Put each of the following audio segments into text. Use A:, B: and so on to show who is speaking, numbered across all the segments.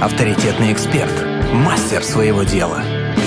A: Авторитетный эксперт, мастер своего дела,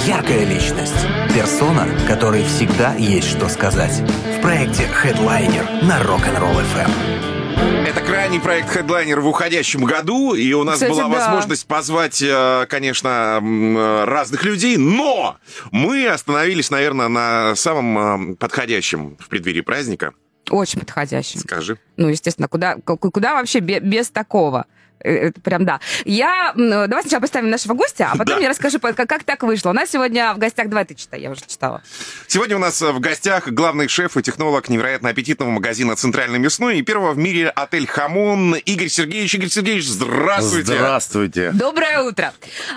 A: яркая личность, персона, которой всегда есть что сказать. В проекте Headliner на Rock'n'Roll FM.
B: Это крайний проект Headliner в уходящем году, и у нас
C: Кстати,
B: была
C: да.
B: возможность позвать, э, конечно, э, разных людей, но мы остановились, наверное, на самом э, подходящем в преддверии праздника.
C: Очень подходящим.
B: Скажи.
C: Ну, естественно, куда, ку- куда вообще бе- без такого? Э, Это прям да. Я... м, Давай сначала представим нашего гостя, а потом
B: Да.
C: я расскажу, по- как, как так вышло. У нас сегодня в гостях... Давай ты читай, я уже читала.
B: Сегодня у нас э, в гостях главный шеф и технолог невероятно аппетитного магазина «Центральный мясной» и первого в мире отель «Хамон» Игорь Сергеевич. Игорь Сергеевич, здравствуйте.
D: Здравствуйте.
C: Доброе утро.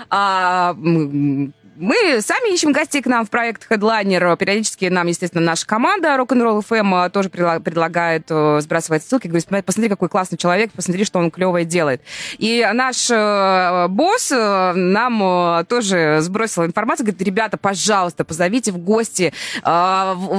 C: А, мы сами ищем гостей к нам в проект Headliner. Периодически нам, естественно, наша команда Rock'n'Roll FM тоже прила- предлагает э, сбрасывать ссылки. Говорит, «Смотри, посмотри, какой классный человек, посмотри, что он клевое делает. И наш э, босс э, нам тоже сбросил информацию. Говорит, ребята, пожалуйста, позовите в гости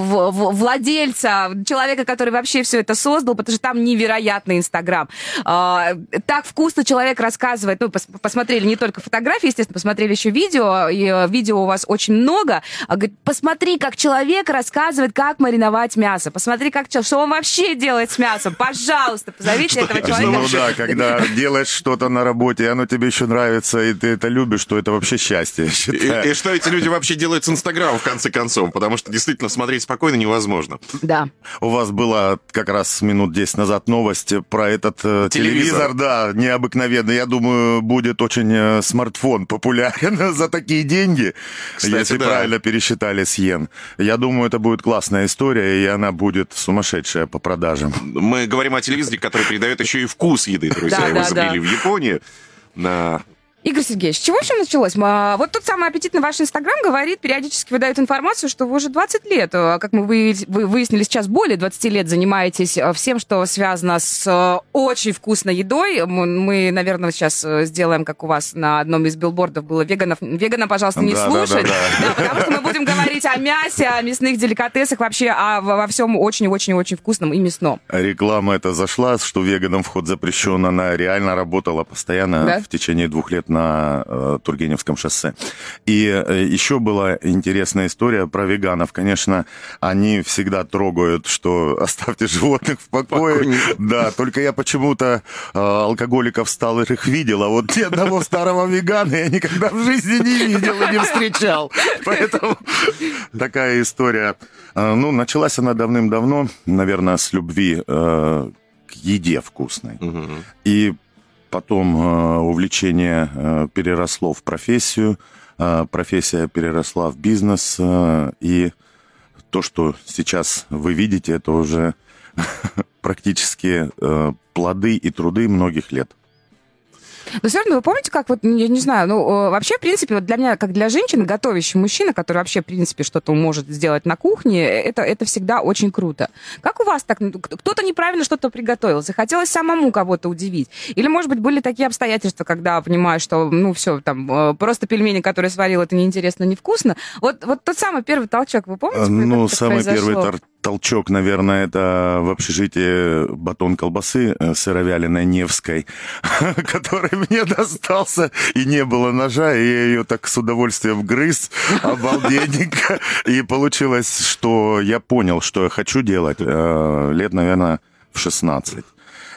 C: владельца, человека, который вообще все это создал, потому что там невероятный Инстаграм. А, Так вкусно человек рассказывает. Ну, пос- посмотрели не только фотографии, естественно, посмотрели еще видео, и видео у вас очень много. А, Говорит, посмотри, как человек рассказывает, как мариновать мясо. Посмотри, как чел- что он вообще делает с мясом. Пожалуйста, позовите этого
B: это
C: человека.
D: Ну да, когда делаешь что-то на работе, и оно тебе еще нравится, и ты это любишь, то это вообще счастье,
B: И, и что эти люди вообще делают с Инстаграмом, в конце концов? Потому что действительно смотреть спокойно невозможно.
C: Да.
D: У вас была как раз минут 10 назад новость про этот э,
B: Телевизор.
D: телевизор, да, необыкновенный. Я думаю, будет очень э, смартфон популярен за такие деньги,
B: Кстати,
D: если
B: да.
D: правильно пересчитали с йен. Я думаю, это будет классная история, и она будет сумасшедшая по продажам.
B: Мы говорим о телевизоре, который передает еще и вкус еды, друзья. Его изобрели в Японии. На...
C: Игорь Сергеевич, с чего все началось? Вот тот самый аппетитный ваш Инстаграм говорит, периодически выдает информацию, что вы уже 20 лет, э, как мы вы- вы выяснили сейчас, более 20 лет занимаетесь э, всем, что связано с э, очень вкусной едой. Мы, наверное, сейчас сделаем, как у вас на одном из билбордов было, веганов, вегана, пожалуйста, не
D: Да, да,
C: слушать.
D: да, да.
C: Да, потому что мы будем говорить о мясе, о мясных деликатесах, вообще о, во всем очень-очень-очень вкусном и мясном.
D: Реклама это зашла, что веганам вход запрещен. Она реально работала постоянно
C: Да?
D: в течение двух лет на э, Тургеневском шоссе. И э, еще была интересная история про веганов. Конечно, они всегда трогают, что оставьте животных в покое. Да, только я почему-то э, алкоголиков сталых видел, а вот ни одного старого вегана я никогда в жизни не видел и не встречал. Поэтому такая история. Э, Ну, началась она давным-давно, наверное, с любви э, к еде вкусной.
B: Мгм.
D: И потом э, увлечение э, переросло в профессию, э, профессия переросла в бизнес, и то, что сейчас вы видите, это уже практически плоды и труды многих лет.
C: Но все равно, вы помните, как вот, я не знаю, ну, э, вообще, в принципе, вот для меня, как для женщины, готовящей мужчина, который вообще, в принципе, что-то может сделать на кухне, это, это всегда очень круто. Как у вас так? Ну, Кто-то неправильно что-то приготовил, захотелось самому кого-то удивить? Или, может быть, были такие обстоятельства, когда понимаешь, что, ну, все, там, э, просто пельмени, которые сварил, это неинтересно, невкусно? Вот, вот тот самый первый толчок, вы помните? как
D: Ну, самый
C: произошло?
D: первый тор- толчок, наверное, это в общежитии батон колбасы э, сыровяленой Невской, который мне достался, и не было ножа, и я ее так с удовольствием грыз, обалденненько. И получилось, что я понял, что я хочу делать э, лет, наверное, в 16.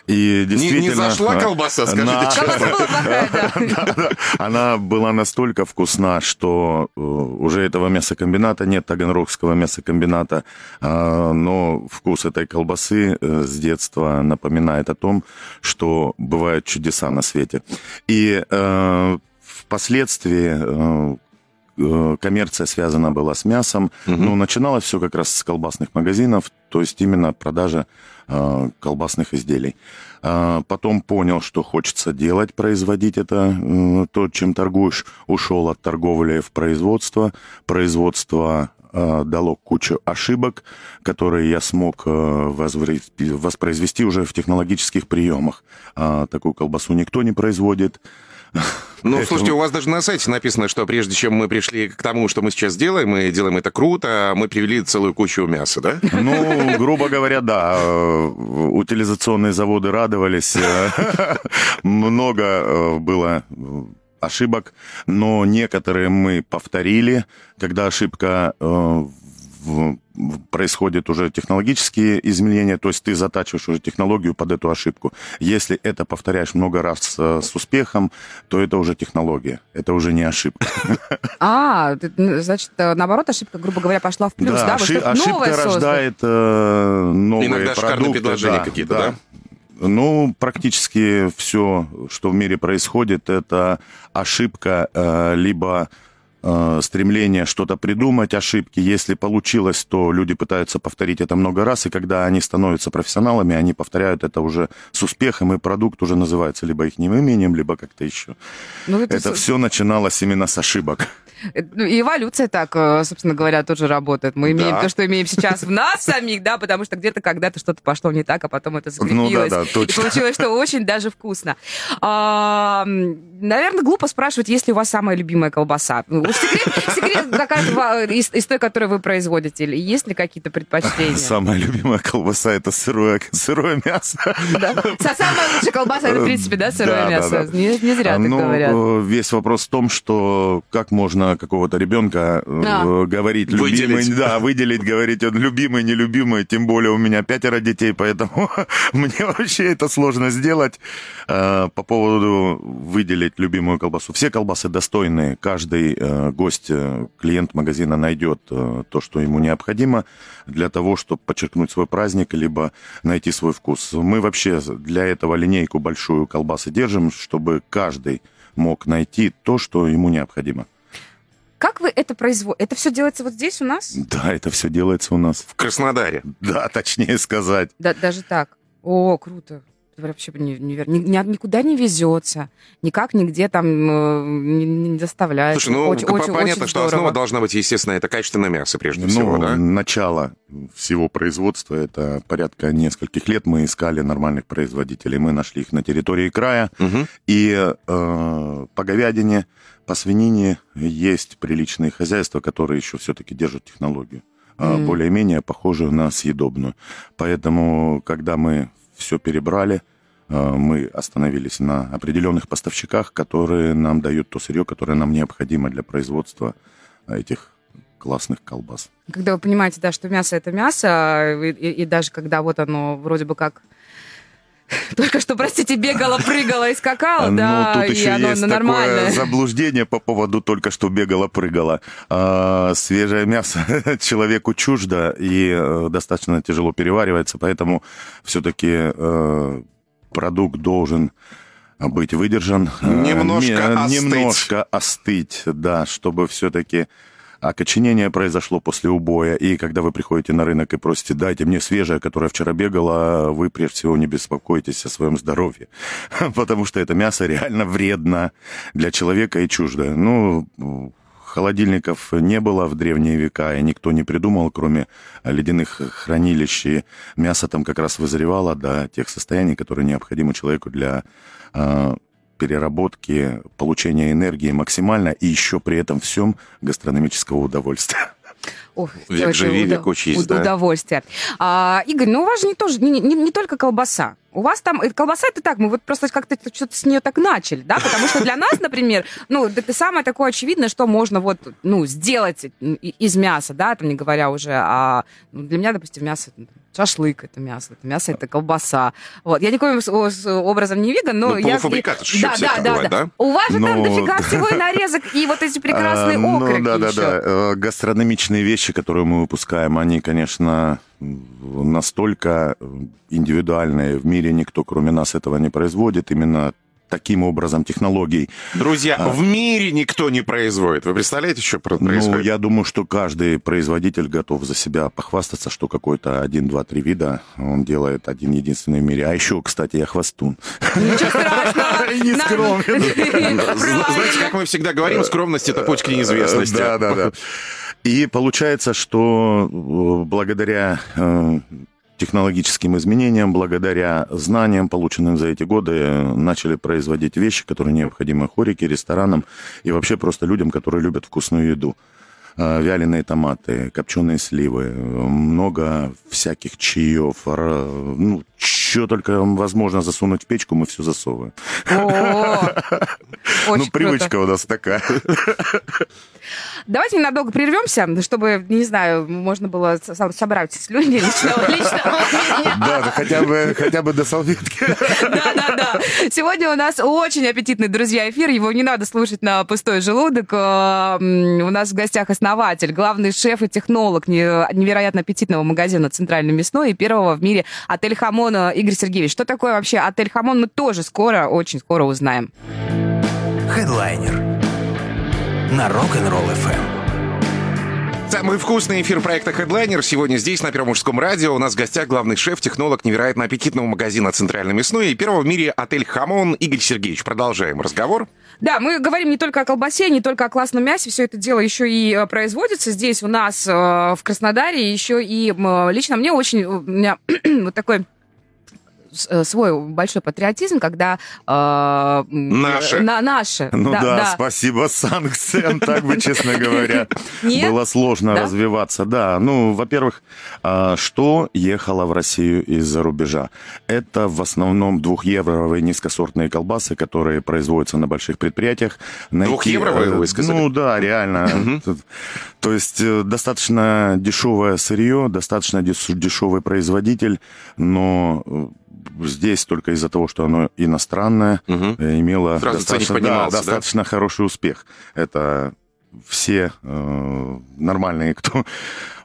D: И
B: Не,
D: действительно...
B: не зашла
D: э,
B: колбаса, скажите
D: на-.
C: Колбаса была плохая, да.
D: Да-да. Она была настолько вкусна, что э, уже этого мясокомбината нет, Таганрогского мясокомбината, а, но вкус этой колбасы э, с детства напоминает о том, что бывают чудеса на свете. И э, впоследствии э, э, коммерция связана была с мясом,
B: Мгм.
D: но начиналось все как раз с колбасных магазинов, то есть именно продажа э, колбасных изделий. А, Потом понял, что хочется делать, производить это, э, то, чем торгуешь. Ушел от торговли в производство. Производство э, дало кучу ошибок, которые я смог э, воспроизвести уже в технологических приемах. А, Такую колбасу никто не производит.
B: Ну,
D: Поэтому-
B: слушайте, у вас даже на сайте написано, что прежде чем мы пришли к тому, что мы сейчас делаем, мы делаем это круто, мы привели целую кучу мяса, да?
D: Ну, грубо говоря, да. Утилизационные заводы радовались. Много э, было ошибок, но некоторые мы повторили, когда ошибка э, происходят уже технологические изменения, то есть ты затачиваешь уже технологию под эту ошибку. Если это повторяешь много раз э, с успехом, то это уже технология, это уже не ошибка.
C: А, значит, э, наоборот, ошибка, грубо говоря, пошла в плюс, да? да?
D: Ошиб, ошибка рождает э, новые
B: Иногда
D: продукты.
B: предложения да, какие-то, да?
D: да? Ну, практически все, что в мире происходит, это ошибка, э, либо Э, стремление что-то придумать, ошибки. Если получилось, то люди пытаются повторить это много раз, и когда они становятся профессионалами, они повторяют это уже с успехом, и продукт уже называется либо их именем, либо как-то еще. Ну, это это все начиналось именно с ошибок.
C: Ну, и эволюция так, э, собственно говоря, тоже работает. Мы имеем да. то, что имеем сейчас в нас самих, да, потому что где-то когда-то что-то пошло не так, а потом это закрепилось. Ну, да, да, точно. И получилось, что очень даже вкусно. А, наверное, глупо спрашивать, есть ли у вас самая любимая колбаса. Ну, секрет, секрет какая-то из, из той, которую вы производите, или есть ли какие-то предпочтения?
D: Самая любимая колбаса это сырое, сырое мясо.
C: Да. Самая лучшая колбаса это, в принципе, да, сырое да, мясо. Да, да. Не, не зря так ну, говорят.
D: Э, весь вопрос в том, что как можно какого-то ребенка э, а. говорить любимый, выделить. да, выделить, говорить он любимый, нелюбимый, тем более у меня пятеро детей, поэтому мне вообще это сложно сделать. Э, по поводу выделить любимую колбасу. Все колбасы достойные, каждый э, гость, клиент магазина найдет то, что ему необходимо для того, чтобы подчеркнуть свой праздник, либо найти свой вкус. Мы вообще для этого линейку большую колбасы держим, чтобы каждый мог найти то, что ему необходимо.
C: Как вы это производите? Это все делается вот здесь у нас?
D: Да, это все делается у нас.
B: В Краснодаре.
D: Да, точнее сказать.
C: Да, даже так. О, круто. Вообще не, не, ни, никуда не везется, никак нигде там э, не, не доставляется.
B: Слушай, ну очень, понятно, очень что здорово. основа должна быть, естественно, это качественное мясо прежде ну, всего, да?
D: Начало всего производства это порядка нескольких лет. Мы искали нормальных производителей, мы нашли их на территории края угу. и э, по говядине по свинине есть приличные хозяйства, которые еще все-таки держат технологию. Mm. Более-менее похожую на съедобную. Поэтому, когда мы все перебрали, а, мы остановились на определенных поставщиках, которые нам дают то сырье, которое нам необходимо для производства этих классных колбас.
C: Когда вы понимаете, да, что мясо это мясо, и, и, и даже когда вот оно вроде бы как только что, простите, бегала, прыгала и скакала, ну, да,
D: тут еще и оно есть нормальное. такое заблуждение по поводу только что бегала, прыгала. А, свежее мясо человеку чуждо и э, достаточно тяжело переваривается, поэтому все-таки э, продукт должен быть выдержан.
B: Э, немножко остыть.
D: Немножко остыть, да, чтобы все-таки окоченение произошло после убоя, и когда вы приходите на рынок и просите, дайте мне свежее, которое вчера бегало, вы прежде всего не беспокойтесь о своем здоровье, потому что это мясо реально вредно для человека и чуждо. Ну, холодильников не было в древние века, и никто не придумал, кроме ледяных хранилищ, и мясо там как раз вызревало до тех состояний, которые необходимы человеку для а, переработки, получения энергии максимально и еще при этом всем гастрономического удовольствия.
C: Ох, Век живи, век учись, да? Удовольствие. А, Игорь, ну у вас же не, тоже, не, не, не только колбаса. У вас там, колбаса это так, мы вот просто как-то что-то с нее так начали, да, потому что для нас, например, ну, это самое такое очевидное, что можно вот, ну, сделать из мяса, да, там не говоря уже, а для меня, допустим, мясо, шашлык это мясо, это мясо это колбаса. Вот, я никаким образом не веган, но ну, я...
B: еще да, да,
C: да, да, да. У вас же но... там ну, дофига всего и нарезок, и вот эти прекрасные а,
D: Ну, да, да, да, э, гастрономичные вещи, которые мы выпускаем, они, конечно, настолько индивидуальные. В мире никто, кроме нас, этого не производит. Именно таким образом технологий.
B: Друзья, а, в мире никто не производит. Вы представляете, что ну, происходит?
D: Ну, я думаю, что каждый производитель готов за себя похвастаться, что какой-то один, два, три вида он делает один единственный в мире. А еще, кстати, я хвостун.
C: Ничего страшного.
D: Не скромен.
B: Знаете, как мы всегда говорим, скромность – это почки неизвестности.
D: Да, да, да. И получается, что э, благодаря э, технологическим изменениям, благодаря знаниям, полученным за эти годы, начали производить вещи, которые необходимы хорике, ресторанам и вообще просто людям, которые любят вкусную еду. Э, вяленые томаты, копченые сливы, э, много всяких чаев, ну, что только возможно засунуть в печку, мы все засовываем. Ну, привычка у нас такая.
C: Давайте ненадолго прервемся, чтобы, не знаю, можно было собрать слюни личного, личного
D: Да, хотя бы, хотя бы до салфетки.
C: Да, да, да. Сегодня у нас очень аппетитный, друзья, эфир. Его не надо слушать на пустой желудок. Э, у нас в гостях основатель, главный шеф и технолог невероятно аппетитного магазина «Центральный мясной» и первого в мире отель «Хамон» Игорь Сергеевич. Что такое вообще отель «Хамон» мы тоже скоро, очень скоро узнаем.
A: Хедлайнер на Rock'n'Roll FM.
B: Самый вкусный эфир проекта Headliner сегодня здесь, на Первом мужском радио. У нас в гостях главный шеф, технолог невероятно аппетитного магазина «Центральный мясной» и первого в мире отель «Хамон» Игорь Сергеевич. Продолжаем разговор.
C: Да, мы говорим не только о колбасе, не только о классном мясе. Все это дело еще и э, производится здесь у нас э, в Краснодаре. Еще и лично мне очень... У меня вот такой Э, свой большой патриотизм, когда...
B: Э, наши.
C: На, наши.
D: Ну да, да, да. спасибо санкциям, так бы, честно говоря. Было сложно развиваться. Да, ну, во-первых, а, что ехало в Россию из-за рубежа? Это в основном двухевровые низкосортные колбасы, которые производятся на больших предприятиях.
B: Двухевровые, вы сказали?
D: Ну да, реально. То есть э, достаточно дешевое сырье, достаточно дешевый производитель, но здесь только из-за того, что оно иностранное, угу. имело
B: Сразу достаточно, да,
D: достаточно да? хороший успех. Это все э, нормальные, кто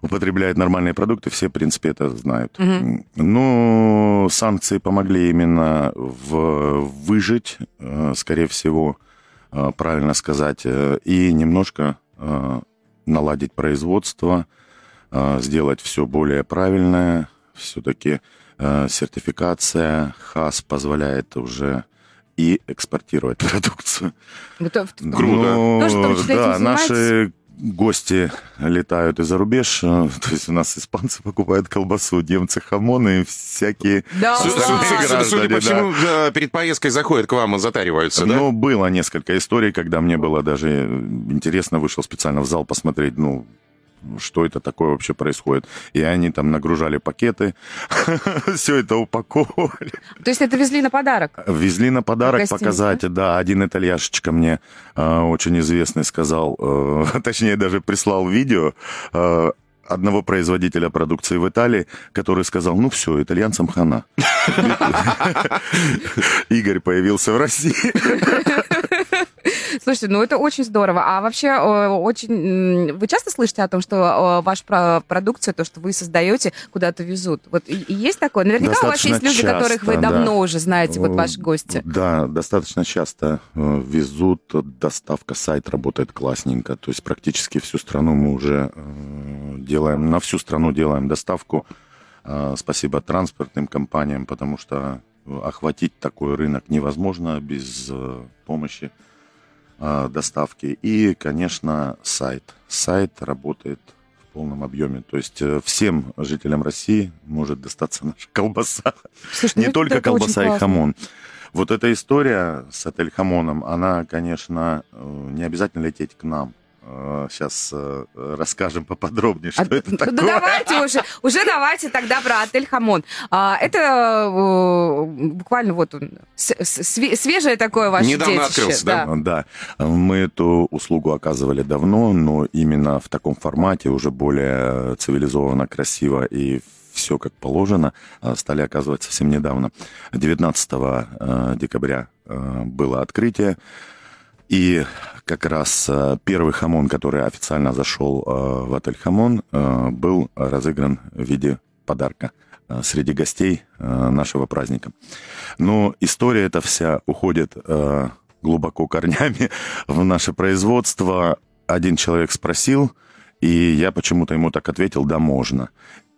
D: употребляет нормальные продукты, все, в принципе, это знают. Угу. Но санкции помогли именно в, выжить, э, скорее всего, э, правильно сказать, э, и немножко э, наладить производство, э, сделать все более правильное. Все-таки Э, сертификация ХАС позволяет уже и экспортировать продукцию.
B: Круто.
D: Ну, да, наши гости летают и за рубеж, э, то есть у нас испанцы покупают колбасу, немцы хамоны и всякие
B: да, судя, судя по всему, да. перед поездкой заходят к вам и затариваются, да?
D: Ну, было несколько историй, когда мне было даже интересно, вышел специально в зал посмотреть, ну, что это такое вообще происходит. И они там нагружали пакеты, все это упаковывали.
C: То есть это везли на подарок?
D: Везли на подарок показать, да. Один итальяшечка мне э, очень известный сказал, э, точнее даже прислал видео, э, одного производителя продукции в Италии, который сказал, ну все, итальянцам хана. Игорь появился в России.
C: Слушайте, ну это очень здорово. А вообще, очень... Вы часто слышите о том, что вашу продукцию, то, что вы создаете, куда-то везут? Вот есть такое? Наверняка достаточно у вас есть люди, часто, которых вы давно да. уже знаете, вот ваши гости.
D: Да, достаточно часто э, везут. Доставка сайт работает классненько. То есть практически всю страну мы уже э, делаем, на всю страну делаем доставку. Э, спасибо транспортным компаниям, потому что охватить такой рынок невозможно без помощи э, доставки. И, конечно, сайт. Сайт работает в полном объеме. То есть э, всем жителям России может достаться наша колбаса. Слушай, Не ну только колбаса и хамон. Вот эта история с отель Хамоном, она, конечно, э, не обязательно лететь к нам сейчас э, э, расскажем поподробнее, что а, это ну, такое.
C: Ну, давайте уже, уже давайте тогда про отель Хамон. А, это э, буквально вот свежее такое ваше
B: Недавно детище. открылся, да?
D: Да. да. Мы эту услугу оказывали давно, но именно в таком формате, уже более цивилизованно, красиво и все как положено, стали оказывать совсем недавно. 19 декабря было открытие. И как раз э, первый хамон, который официально зашел э, в отель Хамон, э, был разыгран в виде подарка среди гостей нашего праздника. Но история эта вся уходит глубоко корнями в наше производство. Один человек спросил, и я почему-то ему так ответил, да, можно.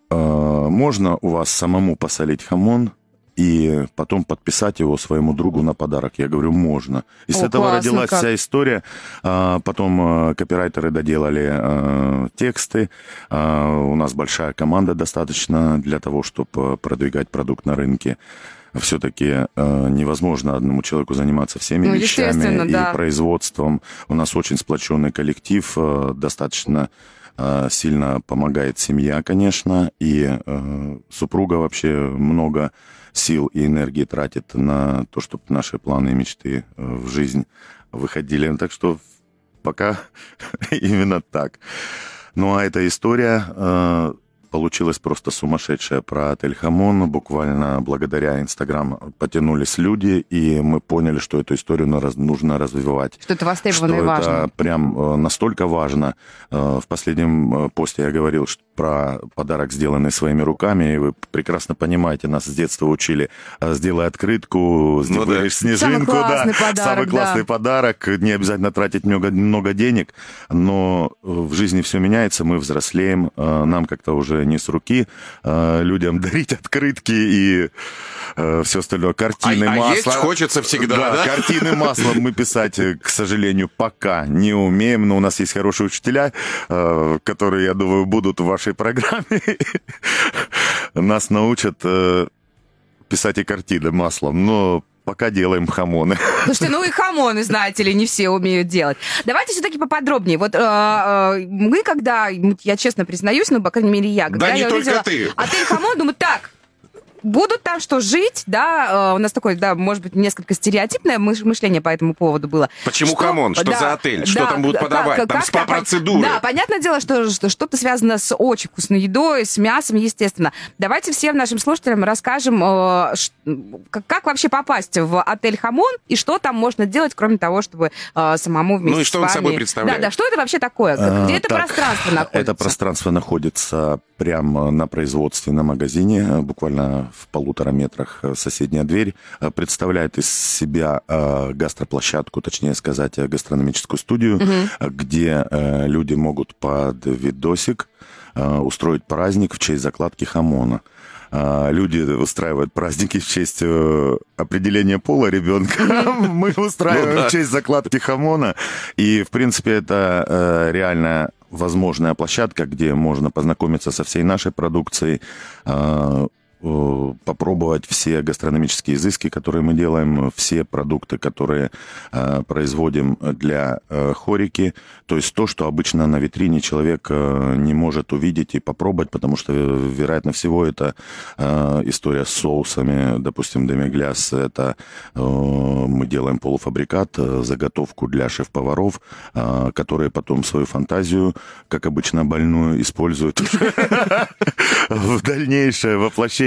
D: Можно у вас самому посолить хамон, и потом подписать его своему другу на подарок. Я говорю, можно. И с О, этого классно, родилась как. вся история. А, потом а, копирайтеры доделали а, тексты. У нас большая команда достаточно для того, чтобы продвигать продукт на рынке. все-таки э, невозможно одному человеку заниматься всеми
C: Ну,
D: вещами и
C: да.
D: производством. У нас очень сплоченный коллектив, э, достаточно э, сильно помогает семья, конечно, и э, супруга вообще много сил и энергии тратит на то, чтобы наши планы и мечты э, в жизнь выходили. Так что пока именно так. Ну а эта история э, получилась просто сумасшедшая про отель Хамон. Буквально благодаря Инстаграм потянулись люди, и мы поняли, что эту историю нужно развивать.
C: Что это востребовано
D: Что
C: и важно.
D: это прям э, настолько важно. Э, В последнем посте я говорил что про подарок, сделанный своими руками, и вы прекрасно понимаете, нас с детства учили, э, сделай открытку,
B: Ну да.
D: сделаешь снежинку,
C: Самый
D: да,
C: подарок,
D: самый
C: да.
D: классный подарок, не обязательно тратить много, много денег, но э, в жизни все меняется, мы взрослеем, э, нам как-то уже не с руки э, людям дарить открытки и все остальное, картины,
B: А- а
D: масло.
B: есть хочется всегда, да?
D: картины маслом мы писать, к сожалению, пока не умеем, но у нас есть хорошие учителя, которые, я думаю, будут в вашей программе. Нас научат э, писать и картины маслом, но пока делаем хамоны.
C: Слушайте, ну и хамоны, знаете ли, не все умеют делать. Давайте все-таки поподробнее. Вот э, э, мы, когда, я честно признаюсь, ну, по крайней мере, я, когда
B: Да не только ты.
C: отель хамон, думаю, так, будут там что жить, да, э, у нас такое, да, может быть, несколько стереотипное мыш- мышление по этому поводу было.
B: Почему хамон? Что за отель? Что там будут
C: как-
B: подавать? Там
C: как-
B: спа-процедуры.
C: Да, понятное дело, что, что что-то связано с очень вкусной едой, с мясом, естественно. Давайте всем нашим слушателям расскажем, э, как, как вообще попасть в отель Хамон и что там можно делать, кроме того, чтобы э, самому вместе
B: Ну и что
C: с
B: он собой представляет?
C: Да, да, что это вообще такое? Где
D: А,
C: это
D: так,
C: пространство находится?
D: Это пространство находится прямо на производственном магазине, буквально в полутора метрах э, соседняя дверь. Э, Представляет из себя э, гастроплощадку, точнее сказать, гастрономическую студию, э, где люди могут под видосик устроить праздник в честь закладки хамона. Люди устраивают праздники в честь определения пола ребенка. Мы устраиваем
B: Ну да.
D: в честь закладки хамона. И, в принципе, это реально возможная площадка, где можно познакомиться со всей нашей продукцией, попробовать все гастрономические изыски, которые мы делаем, все продукты, которые э, производим для э, хорики. То есть то, что обычно на витрине человек э, не может увидеть и попробовать, потому что, э, вероятно всего, это э, история с соусами. Допустим, демигляс – это э, мы делаем полуфабрикат, э, заготовку для шеф-поваров, э, которые потом свою фантазию, как обычно больную, используют в дальнейшее воплощение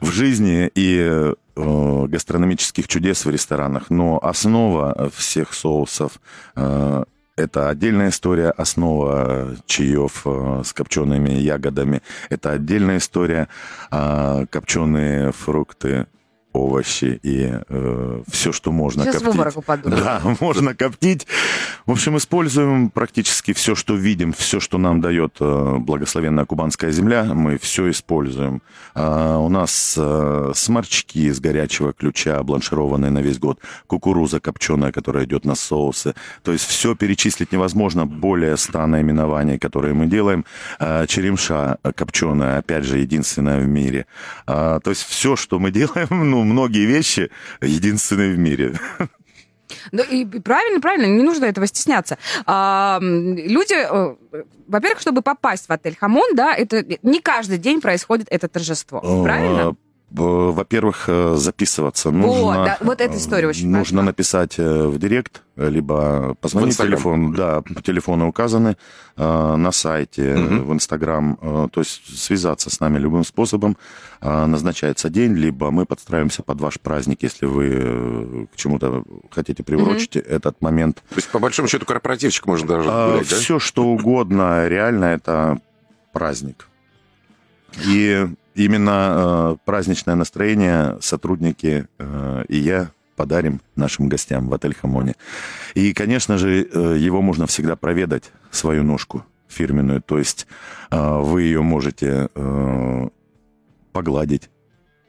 D: в жизни и э, гастрономических чудес в ресторанах. Но основа всех соусов э, это отдельная история, основа чаев э, с копчеными ягодами. Это отдельная история, а копченые фрукты, овощи и все, что можно
C: Сейчас в
D: коптить.
C: обморок упаду.
D: Да, можно коптить. В общем, используем практически все, что видим, все, что нам дает э, благословенная кубанская земля, мы все используем. А, У нас э, сморчки из горячего ключа, бланшированные на весь год, кукуруза копченая, которая идет на соусы. То есть все перечислить невозможно, более 100 наименований, которые мы делаем. А, Черемша копченая, опять же, единственная в мире. А, То есть все, что мы делаем, ну, многие вещи единственные в мире.
C: Ну, и правильно, правильно, не нужно этого стесняться. А, люди, э, во-первых, чтобы попасть в отель Хамон, да, это не каждый день происходит это торжество, правильно?
D: Э, Во-первых, э, записываться нужно.
C: да, вот эта история очень
D: Нужно
C: важна.
D: написать э, в директ, э, либо позвонить
B: В Инстаграм.
D: телефон. Да, телефоны указаны э, на сайте,
B: Мгм.
D: в Инстаграм. э, То есть связаться с нами любым способом. Э, Назначается день, либо мы подстраиваемся под ваш праздник, если вы э, к чему-то хотите приурочить этот момент.
B: То есть, по большому счету, корпоративчик можно даже гулять, да?
D: все, что угодно, реально это праздник. И именно э, праздничное настроение сотрудники э, и я подарим нашим гостям в отель Хамоне. И, конечно же, э, его можно всегда проведать, свою ножку фирменную. То есть э, вы ее можете э, погладить,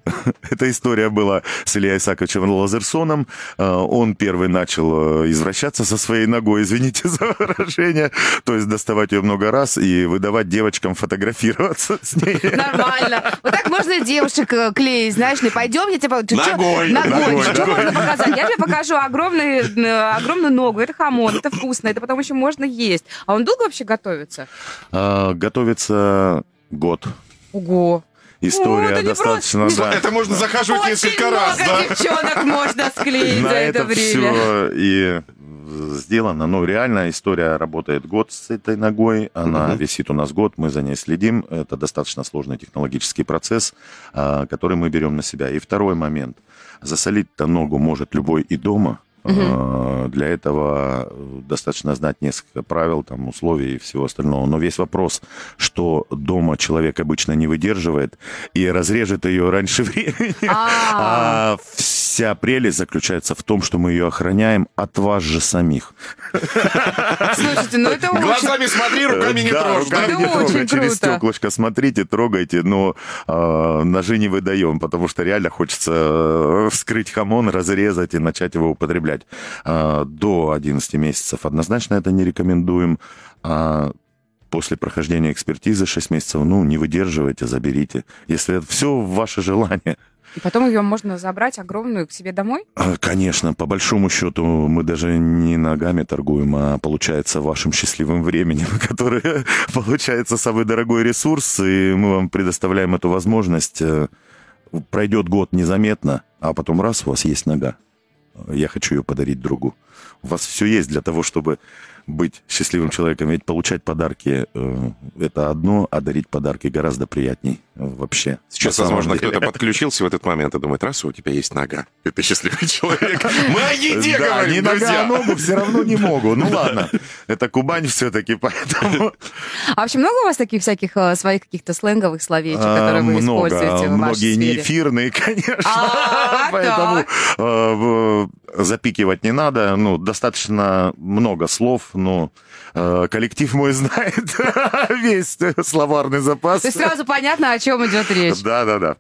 D: Эта история была с Ильей Исаковичем Лазерсоном. А, он первый начал э, извращаться со своей ногой, извините за выражение. То есть доставать ее много раз и выдавать девочкам фотографироваться с ней.
C: Нормально. Вот так можно девушек э, клеить, знаешь ли. Пойдем, я тебе...
B: Ногой.
C: Ногой. Что можно показать? Я тебе покажу огромный, э, огромную ногу. Это хамон, это вкусно, это потом еще можно есть. А он долго вообще готовится?
D: А, готовится год.
C: Ого.
D: История
C: это
D: достаточно,
C: просто-
D: да.
B: Это можно захаживать
C: Очень
B: несколько
C: много
B: раз, да?
C: девчонок можно склеить
D: На
C: за это,
D: это
C: время.
D: все и сделано. Ну, реально, история работает год с этой ногой. Она висит у нас год, мы за ней следим. Это достаточно сложный технологический процесс, а, который мы берем на себя. И второй момент. Засолить-то ногу может любой и дома. А, Для этого э, достаточно знать несколько правил, там, условий и всего остального. Но весь вопрос, что дома человек обычно не выдерживает и разрежет ее раньше времени.
C: А.
D: А вся прелесть заключается в том, что мы ее охраняем от вас же самих.
C: Слушайте, ну это очень...
B: Глазами смотри, руками не
D: Да,
B: трожь,
D: руками
C: Это
D: не трогай, Через стеклышко смотрите, трогайте, но э, ножи не выдаем, потому что реально хочется э, вскрыть хамон, разрезать и начать его употреблять. Э, До 11 месяцев однозначно это не рекомендуем. А после прохождения экспертизы 6 месяцев, ну, не выдерживайте, заберите. Если это все ваше желание.
C: И потом ее можно забрать огромную к себе домой?
D: А, Конечно, по большому счету мы даже не ногами торгуем, а получается вашим счастливым временем, которое получается самый дорогой ресурс, и мы вам предоставляем эту возможность. Э, Пройдет год незаметно, а потом раз, у вас есть нога. Я хочу ее подарить другу. У вас все есть для того, чтобы быть счастливым человеком. Ведь получать подарки э, это одно, а дарить подарки гораздо приятней вообще.
B: Сейчас, возможно,
D: деле.
B: кто-то подключился в этот момент и думает, раз у тебя есть нога, и ты счастливый человек. Мы о еде
D: Да,
B: говорим,
D: не нога, а
B: друзья.
D: ногу все равно не могу. Ну ладно, это Кубань все-таки, поэтому...
C: А вообще много у вас таких всяких э, своих каких-то сленговых словечек, которые вы
D: А,
C: используете в вашей
D: Многие
C: сфере?
D: не эфирные, конечно.
C: А,
D: Поэтому запикивать не надо. Ну, достаточно много слов, но э, коллектив мой знает весь словарный запас.
C: То есть сразу понятно, о чем идет речь.
D: Да, да, да.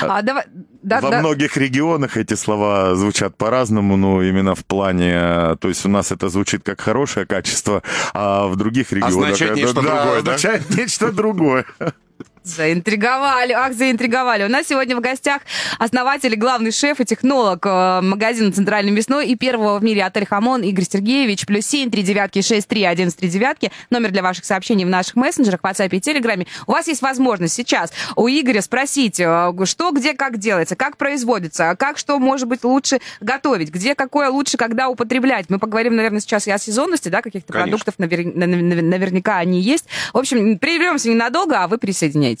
C: А, давай, да,
D: Во
C: да.
D: многих регионах эти слова звучат по-разному, но именно в плане, то есть у нас это звучит как хорошее качество, а в других регионах
B: Означает
D: это,
B: нечто
D: да,
B: другое, да?
D: означает нечто другое.
C: Заинтриговали, ах, заинтриговали. У нас сегодня в гостях основатель, и главный шеф и технолог э, магазина «Центральный мясной» и первого в мире отель «Хамон» Игорь Сергеевич. Плюс семь, три девятки, шесть, три, одиннадцать, три девятки. Номер для ваших сообщений в наших мессенджерах, WhatsApp и Телеграме. У вас есть возможность сейчас у Игоря спросить, э, что, где, как делается, как производится, как что может быть лучше готовить, где какое лучше, когда употреблять. Мы поговорим, наверное, сейчас и о сезонности, да, каких-то продуктов, навер- на- на- наверняка они есть. В общем, прервемся ненадолго, а вы присоединяйтесь.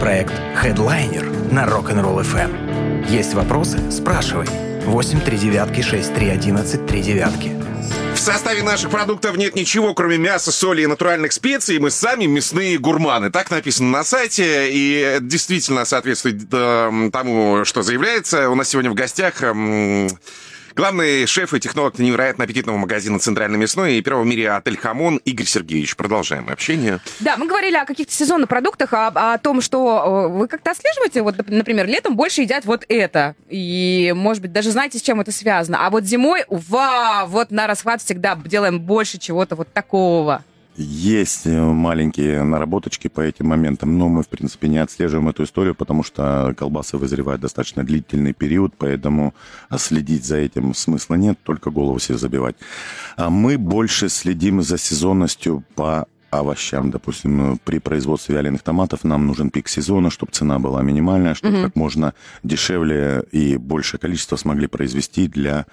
A: Проект Headliner на Rock'n'Roll FM. Есть вопросы? Спрашивай. 8 3 девятки 6 3 11 3 девятки.
B: В составе наших продуктов нет ничего, кроме мяса, соли и натуральных специй. Мы сами мясные гурманы. Так написано на сайте, и это действительно соответствует э, тому, что заявляется. У нас сегодня в гостях эм, главный шеф и технолог невероятно аппетитного магазина «Центральный мясной» и первого в мире отель «Хамон» Игорь Сергеевич. Продолжаем общение.
C: Да, мы говорили о каких-то сезонных продуктах, о, о том, что э, вы как-то отслеживаете, вот, нап- например, летом больше едят вот это, и, может быть, даже знаете, с чем это связано, а вот зимой, вау, вот на расхват всегда делаем больше чего-то вот такого.
D: Есть э, маленькие наработочки по этим моментам, но мы, в принципе, не отслеживаем эту историю, потому что колбасы вызревают достаточно длительный период, поэтому следить за этим смысла нет, только голову себе забивать. А мы больше следим за сезонностью по овощам. Допустим, при производстве вяленых томатов нам нужен пик сезона, чтобы цена была минимальная, чтобы как можно дешевле и большее количество смогли произвести для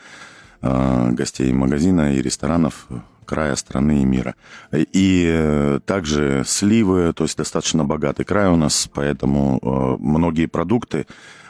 D: э, гостей магазина и ресторанов края страны и мира. И э, также сливы, то есть достаточно богатый край у нас, поэтому э, многие продукты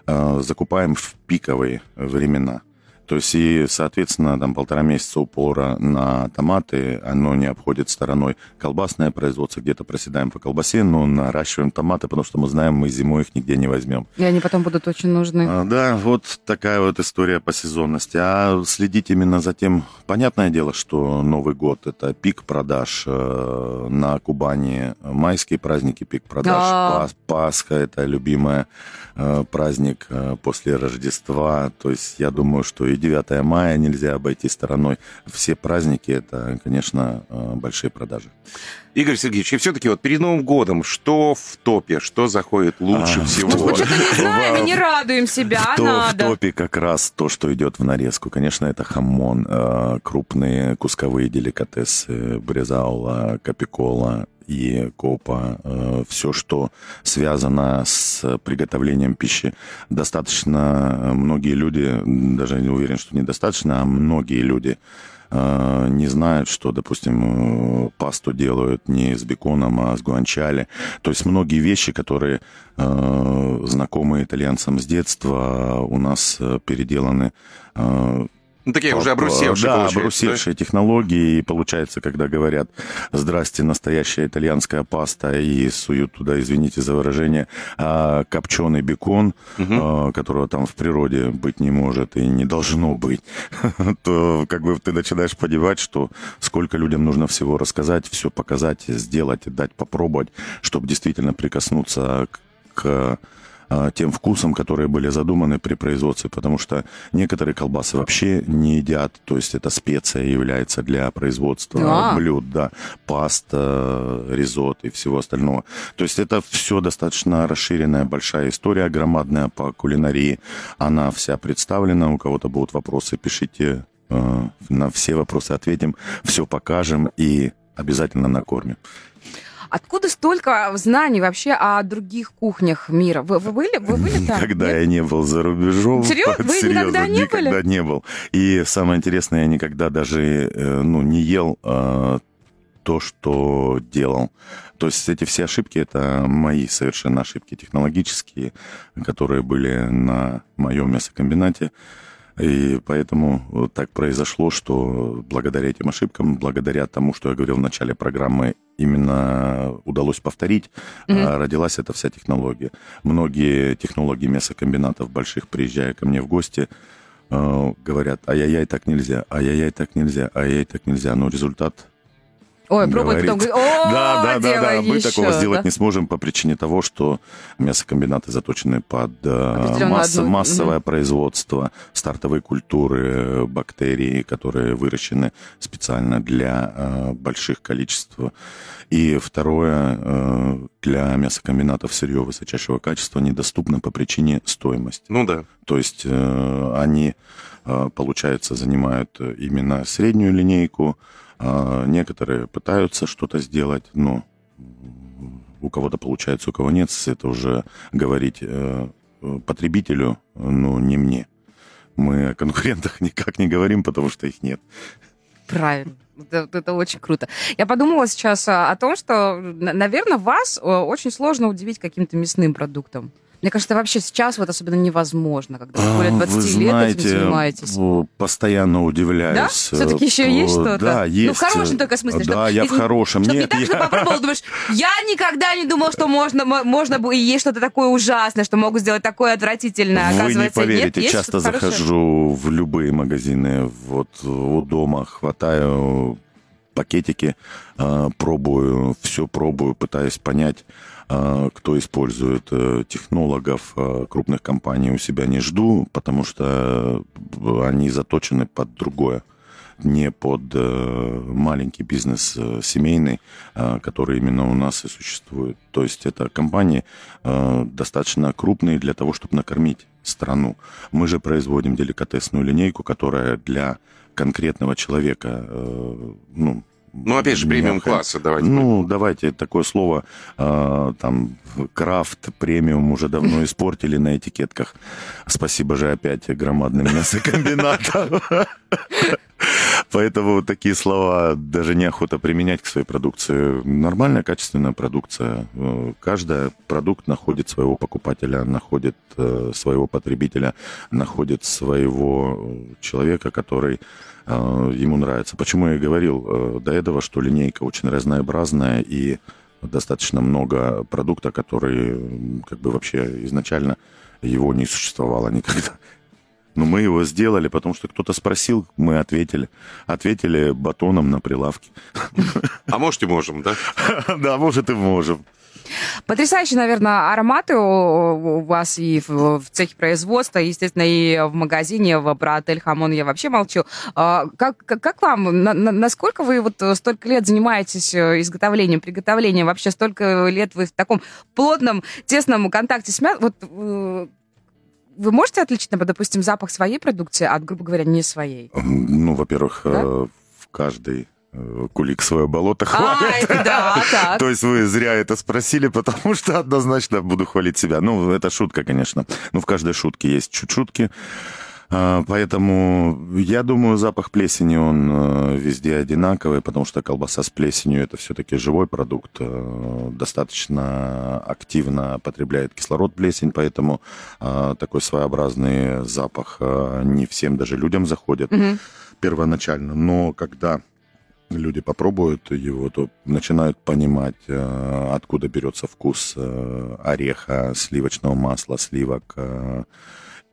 D: э, закупаем в пиковые времена. То есть, и, соответственно, там полтора месяца упора на томаты, оно не обходит стороной колбасное производство, где-то проседаем по колбасе, но наращиваем томаты, потому что мы знаем, мы зимой их нигде не возьмем.
C: И они потом будут очень нужны.
D: А, да, вот такая вот история по сезонности. А следить именно за тем, понятное дело, что Новый год – это пик продаж э, на Кубани, майские праздники, пик продаж,
C: А.
D: Пасха – это любимый э, праздник э, после Рождества. То есть я думаю, что и 9 мая нельзя обойти стороной. Все праздники – это, конечно, э, большие продажи.
B: Игорь Сергеевич, и все-таки вот перед Новым годом, что в топе, что заходит лучше
D: А,
B: всего?
C: Мы что-то не знаем и не радуем себя,
D: В,
C: а
D: в
C: надо.
D: топе как раз то, что идет в нарезку. Конечно, это хамон, э, крупные кусковые деликатесы, брезаула, капикола и копа. все, что связано с приготовлением пищи. Достаточно э, многие люди, даже не уверен, что недостаточно, а многие люди э, не знают, что, допустим, э, пасту делают не с беконом, а с гуанчали. То есть многие вещи, которые э, знакомы итальянцам с детства, у нас э, переделаны э,
B: Ну, такие уже обрусевшие,
D: Да,
B: получается,
D: обрусевшие технологии. И получается, когда говорят, здрасте, настоящая итальянская паста, и суют туда, извините за выражение, а, копченый бекон, а, которого там в природе быть не может и не должно быть, то как бы ты начинаешь понимать, что сколько людям нужно всего рассказать, все показать, сделать, дать попробовать, чтобы действительно прикоснуться к к тем вкусам, которые были задуманы при производстве, потому что некоторые колбасы вообще не едят, то есть это специя является для производства
C: А.
D: блюд, да, паста, ризот и всего остального. То есть это все достаточно расширенная большая история, громадная по кулинарии, она вся представлена, у кого-то будут вопросы, пишите, э, на все вопросы ответим, все покажем и обязательно накормим.
C: Откуда столько знаний вообще о других кухнях мира? Вы, вы были, вы были там?
D: Никогда
C: Нет?
D: я не был за рубежом.
C: Серьезно? Вы никогда не
D: никогда
C: были?
D: не был. И самое интересное, я никогда даже э, ну, не ел э, то, что делал. То есть эти все ошибки, это мои совершенно ошибки технологические, которые были на моем мясокомбинате. И поэтому вот так произошло, что благодаря этим ошибкам, благодаря тому, что я говорил в начале программы, именно удалось повторить, а, родилась эта вся технология. Многие технологии мясокомбинатов больших, приезжая ко мне в гости, э, говорят, ай-яй-яй, так нельзя, ай-яй-яй, так нельзя, ай-яй, так нельзя. Но результат
C: Ой, пробуй потом. О,
D: да, да, да, да. Мы
C: еще,
D: такого сделать
C: да?
D: не сможем по причине того, что мясокомбинаты заточены под э, масса-
C: одну-
D: массовое производство, стартовые культуры, э, бактерии, которые выращены специально для э, больших количеств. И второе, э, для мясокомбинатов сырье высочайшего качества недоступно по причине стоимости.
B: Ну да.
D: То есть э, они, э, получается, занимают именно среднюю линейку. А Некоторые пытаются что-то сделать, но у кого-то получается, у кого нет. Это уже говорить э, э, потребителю, но не мне. Мы о конкурентах никак не говорим, потому что их нет.
C: Правильно. Это, очень круто. Я подумала сейчас о том, что, наверное, вас э, очень сложно удивить каким-то мясным продуктом. Мне кажется, вообще сейчас вот особенно невозможно, когда вы более
D: А,
C: 20
D: Вы
C: лет
D: знаете,
C: этим занимаетесь.
D: э, постоянно удивляюсь.
C: Да? Все-таки еще есть
D: Э,
C: что-то?
D: Да, есть.
C: Ну, в хорошем только смысле.
D: Да, я в хорошем.
C: Чтоб не
D: Нет,
C: так,
D: я-
C: что попробовал, думаешь, я никогда не думал, что можно, можно и есть что-то такое ужасное, что могут сделать такое отвратительное.
D: Вы не поверите,
C: нет,
D: часто
C: что-то хорошее?
D: захожу в любые магазины, вот у дома хватаю пакетики, э, пробую, все пробую, пытаюсь понять, э, кто использует э, технологов э, крупных компаний у себя не жду, потому что э, они заточены под другое не под э, маленький бизнес семейный, э, который именно у нас и существует. То есть это компании достаточно крупные для того, чтобы накормить страну. Мы же производим деликатесную линейку, которая для конкретного человека, ну,
B: Ну, опять же, премиум класса, давайте.
D: ну, давайте такое слово, э, там, крафт, премиум уже давно испортили на этикетках. Спасибо же опять громадным мясокомбинатам. Поэтому такие слова даже неохота применять к своей продукции. Нормальная, качественная продукция. Э, каждый продукт находит своего покупателя, находит э, своего потребителя, находит своего человека, который ему нравится. Почему я и говорил до этого, что линейка очень разнообразная и достаточно много продукта, который как бы вообще изначально его не существовало никогда. Но мы его сделали, потому что кто-то спросил, мы ответили. Ответили батоном на прилавке.
B: А может и можем, да?
D: Да, может и можем.
C: Потрясающие, наверное, ароматы у вас и в, цехе производства, естественно, и в магазине, в, про отель Хамон я вообще молчу. А, как, как, как вам, на, на, насколько вы вот столько лет занимаетесь э, изготовлением, приготовлением, вообще столько лет вы в таком плотном, тесном контакте с мясом, вот э, вы можете отличить, допустим, запах своей продукции от, грубо говоря, не своей?
D: Ну, во-первых, да? Э, в каждой э, кулик свое болото хвалит.
C: А, да, так.
D: То есть вы зря это спросили, потому что однозначно буду хвалить себя. Ну, это шутка, конечно. Ну, в каждой шутке есть чуть шутки. А, поэтому я думаю, запах плесени, он э, везде одинаковый, потому что колбаса с плесенью это все-таки живой продукт, э, достаточно активно потребляет кислород плесень, поэтому а, такой своеобразный запах э, не всем даже людям заходит угу. первоначально. Но когда люди попробуют его, то начинают понимать, откуда берется вкус ореха, сливочного масла, сливок,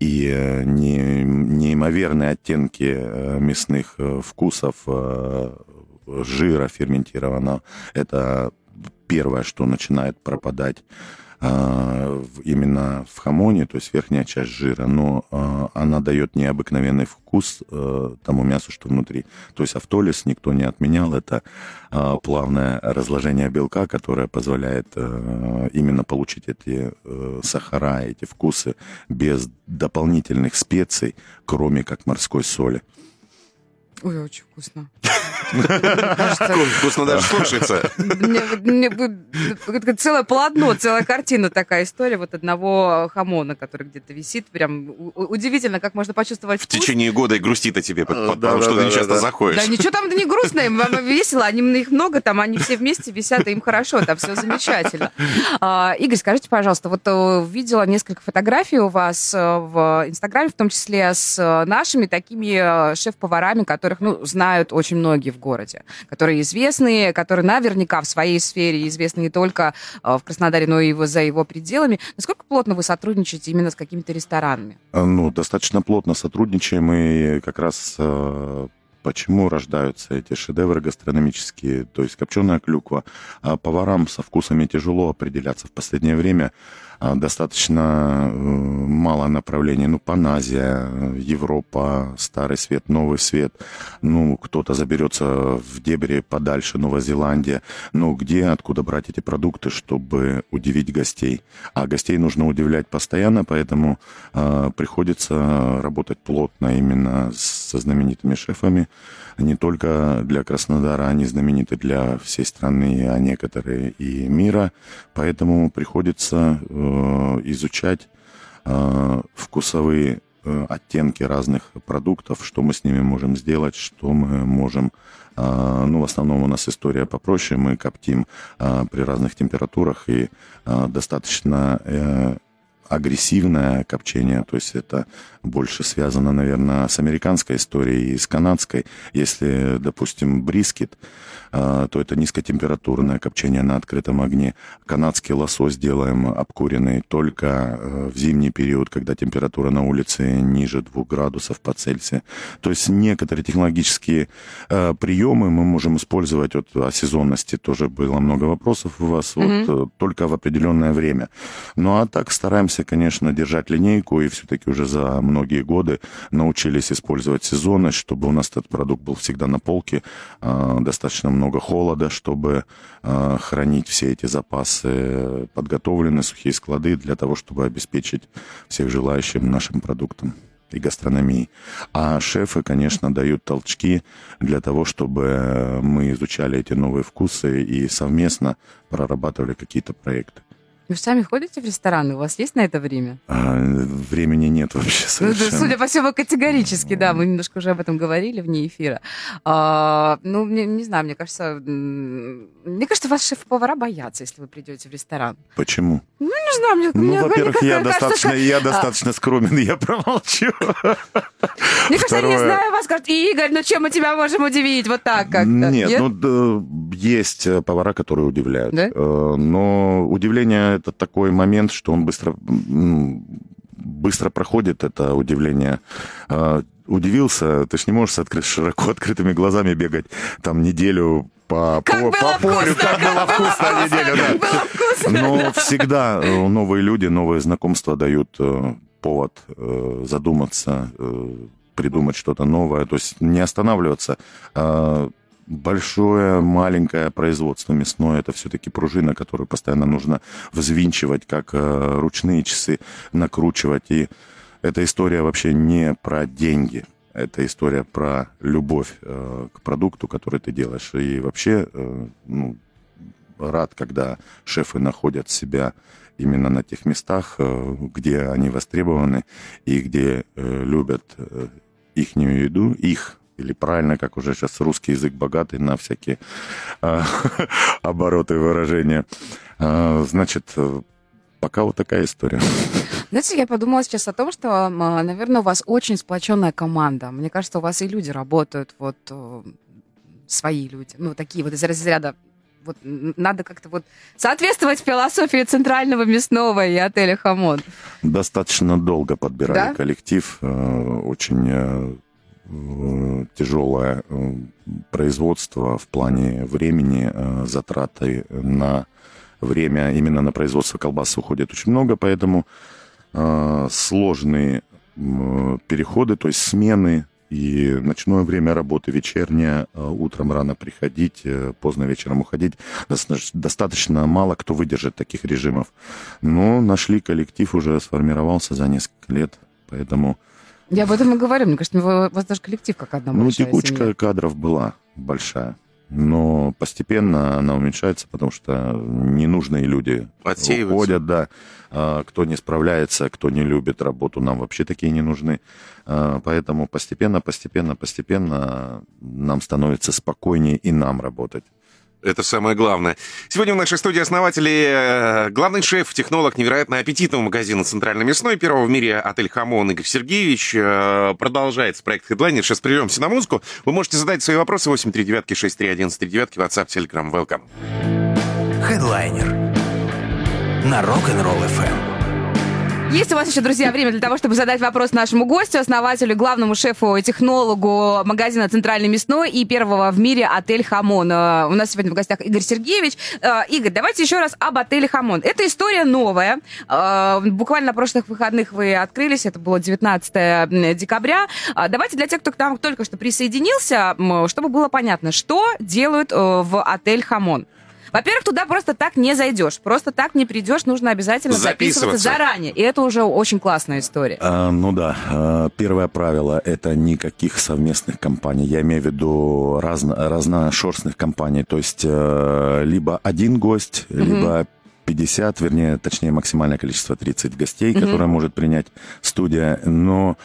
D: и э, не, неимоверные оттенки э, мясных э, вкусов, жира ферментированного. Это первое, что начинает пропадать именно в хамоне, то есть верхняя часть жира, но а, она дает необыкновенный вкус э, тому мясу, что внутри. То есть автолиз никто не отменял, это а, плавное разложение белка, которое позволяет э, именно получить эти э, сахара, эти вкусы без дополнительных специй, кроме как морской соли.
C: Ой, очень вкусно.
B: Вкусно даже слушается.
C: Целое полотно, целая картина такая история вот одного хамона, который где-то висит. Прям удивительно, как можно почувствовать
B: В течение года и грустит о тебе, потому что ты часто заходишь.
C: Да ничего там не грустно, им весело, они их много там, они все вместе висят, и им хорошо, там все замечательно. А, Игорь, скажите, пожалуйста, вот э, видела несколько фотографий у вас э, в Инстаграме, в том числе с э, нашими такими шеф-поварами, которых, ну, знают очень многие в городе, которые известны, которые наверняка в своей сфере известны не только э, в Краснодаре, но и за его пределами. Насколько плотно вы сотрудничаете именно с какими-то ресторанами?
D: Э, ну, достаточно плотно сотрудничаем и как раз э, почему рождаются эти шедевры гастрономические, то есть копченая клюква. А поварам со вкусами тяжело определяться в последнее время. А, достаточно э, мало направлений. Ну, Паназия, Европа, Старый Свет, Новый Свет. Ну, кто-то заберется в дебри подальше, Новая Зеландия. Ну, где, откуда брать эти продукты, чтобы удивить гостей? А гостей нужно удивлять постоянно, поэтому э, приходится работать плотно именно со знаменитыми шефами. Не только для Краснодара, они знамениты для всей страны, а некоторые и мира. Поэтому приходится э, изучать э, вкусовые э, оттенки разных продуктов, что мы с ними можем сделать, что мы можем ну, в основном у нас история попроще. Мы коптим при разных температурах и достаточно агрессивное копчение, то есть это больше связано, наверное, с американской историей и с канадской. Если, допустим, брискет, а, то это низкотемпературное копчение на открытом огне. Канадский лосось делаем обкуренный только э, в зимний период, когда температура на улице ниже 2 градусов по Цельсию. То есть некоторые технологические э, приемы мы можем использовать вот, о сезонности. Тоже было много вопросов у вас. Mm-hmm. Вот, э, только в определенное время. Ну а так стараемся, конечно, держать линейку и все-таки уже за многие годы научились использовать сезонность, чтобы у нас этот продукт был всегда на полке, достаточно много холода, чтобы э, хранить все эти запасы подготовлены, сухие склады для того, чтобы обеспечить всех желающим нашим продуктам и гастрономии. А шефы, конечно, дают толчки для того, чтобы мы изучали эти новые вкусы и совместно прорабатывали какие-то проекты.
C: Вы сами ходите в рестораны, у вас есть на это время?
D: А, времени нет вообще
C: Ну,
D: совершенно.
C: да, судя по всему, категорически, да. Мы немножко уже об этом говорили вне эфира. А, ну, мне, не знаю, мне кажется, мне кажется, вас шеф-повара боятся, если вы придете в ресторан.
D: Почему?
C: Не знаю, мне,
D: Ну,
C: мне-
D: во-первых, я
C: кажется,
D: достаточно,
C: что-
D: я достаточно скромен, я промолчу.
C: Мне кажется, я не
D: Второе.
C: знаю вас, скажут, Игорь, ну чем мы тебя можем удивить? Вот так как-то.
D: Нет, ну да, есть э, повара, которые удивляют.
C: Да?
D: Э, Но удивление это такой момент, что он быстро, быстро проходит, это удивление. Э, Удивился, ты ж не можешь с откры- широко открытыми глазами бегать там неделю по,
C: Как
D: по,
C: было
D: по полю,
C: вкусно,
D: как было вкусно неделю, да.
C: Как было вкусно.
D: Но всегда э, новые люди, новые знакомства дают э, повод э, задуматься, придумать что-то новое, то есть не останавливаться. Большое, маленькое производство мясное, это все-таки пружина, которую постоянно нужно взвинчивать, как э, ручные часы, накручивать. И эта история вообще не про деньги. Это история про любовь э, к продукту, который ты делаешь. И вообще, э, ну, рад, когда шефы находят себя именно на тех местах, э, где они востребованы и где э, любят э, ихнюю еду, их или правильно, как уже сейчас русский язык богатый на всякие э, обороты выражения. Э, Значит, пока вот такая история.
C: Знаете, я подумала сейчас о том, что, наверное, у вас очень сплоченная команда. Мне кажется, у вас и люди работают, вот э, свои люди, ну, такие вот из разряда вот надо как-то вот соответствовать философии центрального мясного и отеля Хамон.
D: Достаточно долго подбирали
C: Да?
D: коллектив, э, очень э, тяжелое э, производство в плане времени, э, затраты на время именно на производство колбасы уходит очень много, поэтому э, сложные переходы, то есть смены и ночное время работы, вечернее, утром рано приходить, поздно вечером уходить. Достаточно, достаточно мало кто выдержит таких режимов. Но нашли коллектив, уже сформировался за несколько лет, поэтому
C: Я об этом и говорю. Мне кажется, у вас даже коллектив как одна
D: ну,
C: большая
D: текучка
C: семья.
D: кадров была большая. Но постепенно она уменьшается, потому что ненужные люди
B: Отсеиваются.
D: уходят, да. А, Кто не справляется, кто не любит работу, нам вообще такие не нужны. А, Поэтому постепенно, постепенно, постепенно нам становится спокойнее и нам работать.
B: Это самое главное. Сегодня в нашей студии основатели, э, главный шеф, технолог невероятно аппетитного магазина «Центральный мясной», первого в мире отель «Хамон» Игорь Сергеевич. Э, Продолжается проект «Хедлайнер». Сейчас прервемся на музыку. Вы можете задать свои вопросы 839-631-39, WhatsApp, Telegram, welcome.
A: Хедлайнер на Rock'n'Roll FM.
C: Есть у вас еще, друзья, время для того, чтобы задать вопрос нашему гостю, основателю, главному шефу и технологу магазина «Центральный мясной» и первого в мире отель «Хамон». Э, У нас сегодня в гостях Игорь Сергеевич. Э, Игорь, давайте еще раз об отеле «Хамон». Это история новая. Э, Буквально на прошлых выходных вы открылись, это было 19 декабря. Давайте для тех, кто к нам только что присоединился, чтобы было понятно, что делают в отель «Хамон». Во-первых, туда просто так не зайдешь, просто так не придешь, нужно обязательно записываться
B: Записываться.
C: заранее. И это уже очень классная история.
D: А, ну да, а, первое правило – это никаких совместных компаний. Я имею в виду разно, разношерстных компаний. То есть э, либо один гость, либо 50, вернее, точнее, максимальное количество 30 гостей, которое может принять студия. Но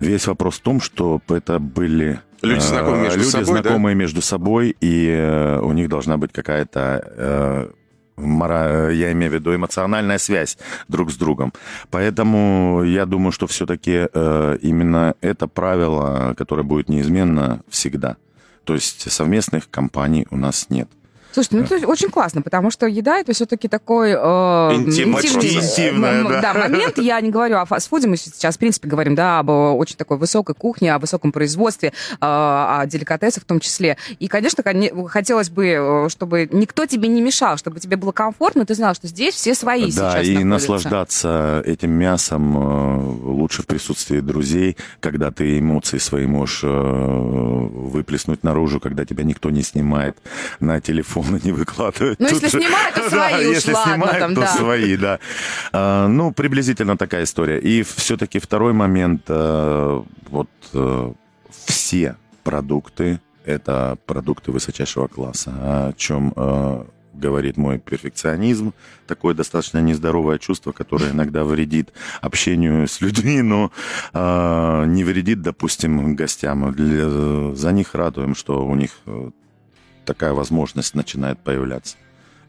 D: весь вопрос в том, что это были
B: Люди,
D: э,
B: знакомые между
D: люди,
B: собой, да?
D: знакомые между собой, и э, у них должна быть какая-то э, мора- я имею в виду эмоциональная связь друг с другом. Поэтому я думаю, что все-таки э, именно это правило, которое будет неизменно всегда. То есть совместных компаний у нас нет.
C: Слушайте, ну это очень классно, потому что еда это все-таки такой э,
B: Интим-
C: интимный,
D: интимное,
C: м,
D: да.
C: момент. Я не говорю о фастфуде, мы сейчас, в принципе, говорим, да, об очень такой высокой кухне, о высоком производстве, э, о деликатесах в том числе. И, конечно, коне- хотелось бы, э, чтобы никто тебе не мешал, чтобы тебе было комфортно, ты знал, что здесь все свои
D: да,
C: сейчас
D: и
C: находятся.
D: наслаждаться этим мясом э, лучше в присутствии друзей, когда ты эмоции свои можешь э, выплеснуть наружу, когда тебя никто не снимает на телефон и не выкладывает.
C: Ну, если
D: же-
C: снимают, то
D: Да,
C: свои уж,
D: если
C: ладно,
D: снимают,
C: там,
D: то
C: да.
D: свои, да. А, Ну, приблизительно такая история. И все-таки второй момент, э, вот э, все продукты это продукты высочайшего класса, о чем э, говорит мой перфекционизм, такое достаточно нездоровое чувство, которое иногда вредит общению с людьми, но э, не вредит, допустим, гостям. Для, за них радуем, что у них такая возможность начинает появляться.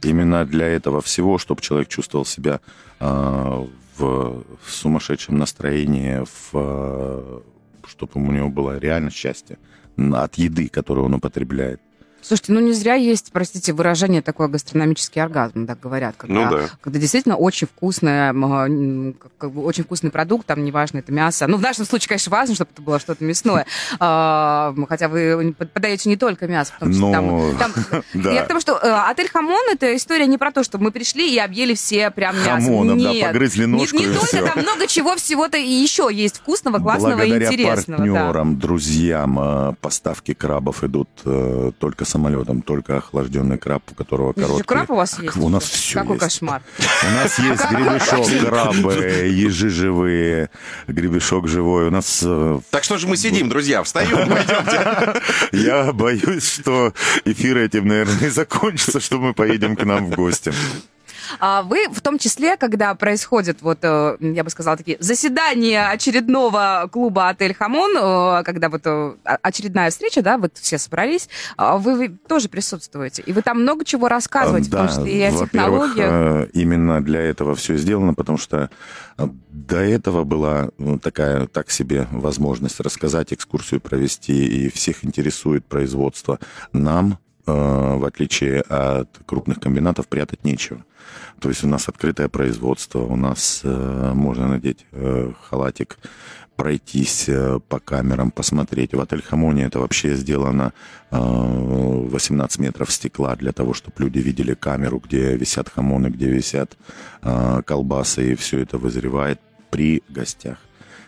D: Именно для этого всего, чтобы человек чувствовал себя э, в сумасшедшем настроении, в, э, чтобы у него было реально счастье от еды, которую он употребляет.
C: Слушайте, ну не зря есть, простите, выражение такое гастрономический оргазм, так говорят. Когда,
B: ну да.
C: Когда действительно очень вкусное, как бы очень вкусный продукт, там неважно, это мясо. Ну, в нашем случае, конечно, важно, чтобы это было что-то мясное. А, хотя вы подаете не только мясо, потому что
D: Но...
C: там... там да. Я к тому, что э, отель Хамон это история не про то, что мы пришли и объели все прям мясо.
D: Хамоном,
C: Нет.
D: да, погрызли ножку
C: Не, не только,
D: все.
C: там много чего всего-то и еще есть вкусного, классного
D: Благодаря
C: и интересного.
D: партнерам, да. друзьям э, поставки крабов идут э, только самолетом, только охлажденный краб, у которого короткий...
C: краб у вас есть?
D: У нас все
C: Какой
D: есть.
C: кошмар.
D: У нас есть гребешок, крабы, ежи живые, гребешок живой. У нас... э,
B: Так что же мы сидим, друзья? Встаем, пойдемте.
D: Я боюсь, что эфир этим, наверное, закончится, что мы поедем к нам в гости.
C: А вы в том числе, когда происходит, вот, э, я бы сказала, такие заседания очередного клуба «Отель Хамон», э, когда вот э, очередная встреча, да, вот все собрались, а вы, вы тоже присутствуете, и вы там много чего рассказываете,
D: Да,
C: в том числе и о технологиях.
D: именно для этого все сделано, потому что до этого была такая, так себе возможность рассказать, экскурсию провести, и всех интересует производство. Нам, в отличие от крупных комбинатов, прятать нечего. То есть у нас открытое производство, у нас э, можно надеть э, халатик, пройтись э, по камерам, посмотреть. В отель Хамоне это вообще сделано э, 18 метров стекла для того, чтобы люди видели камеру, где висят хамоны, где висят э, колбасы, и все это вызревает при гостях.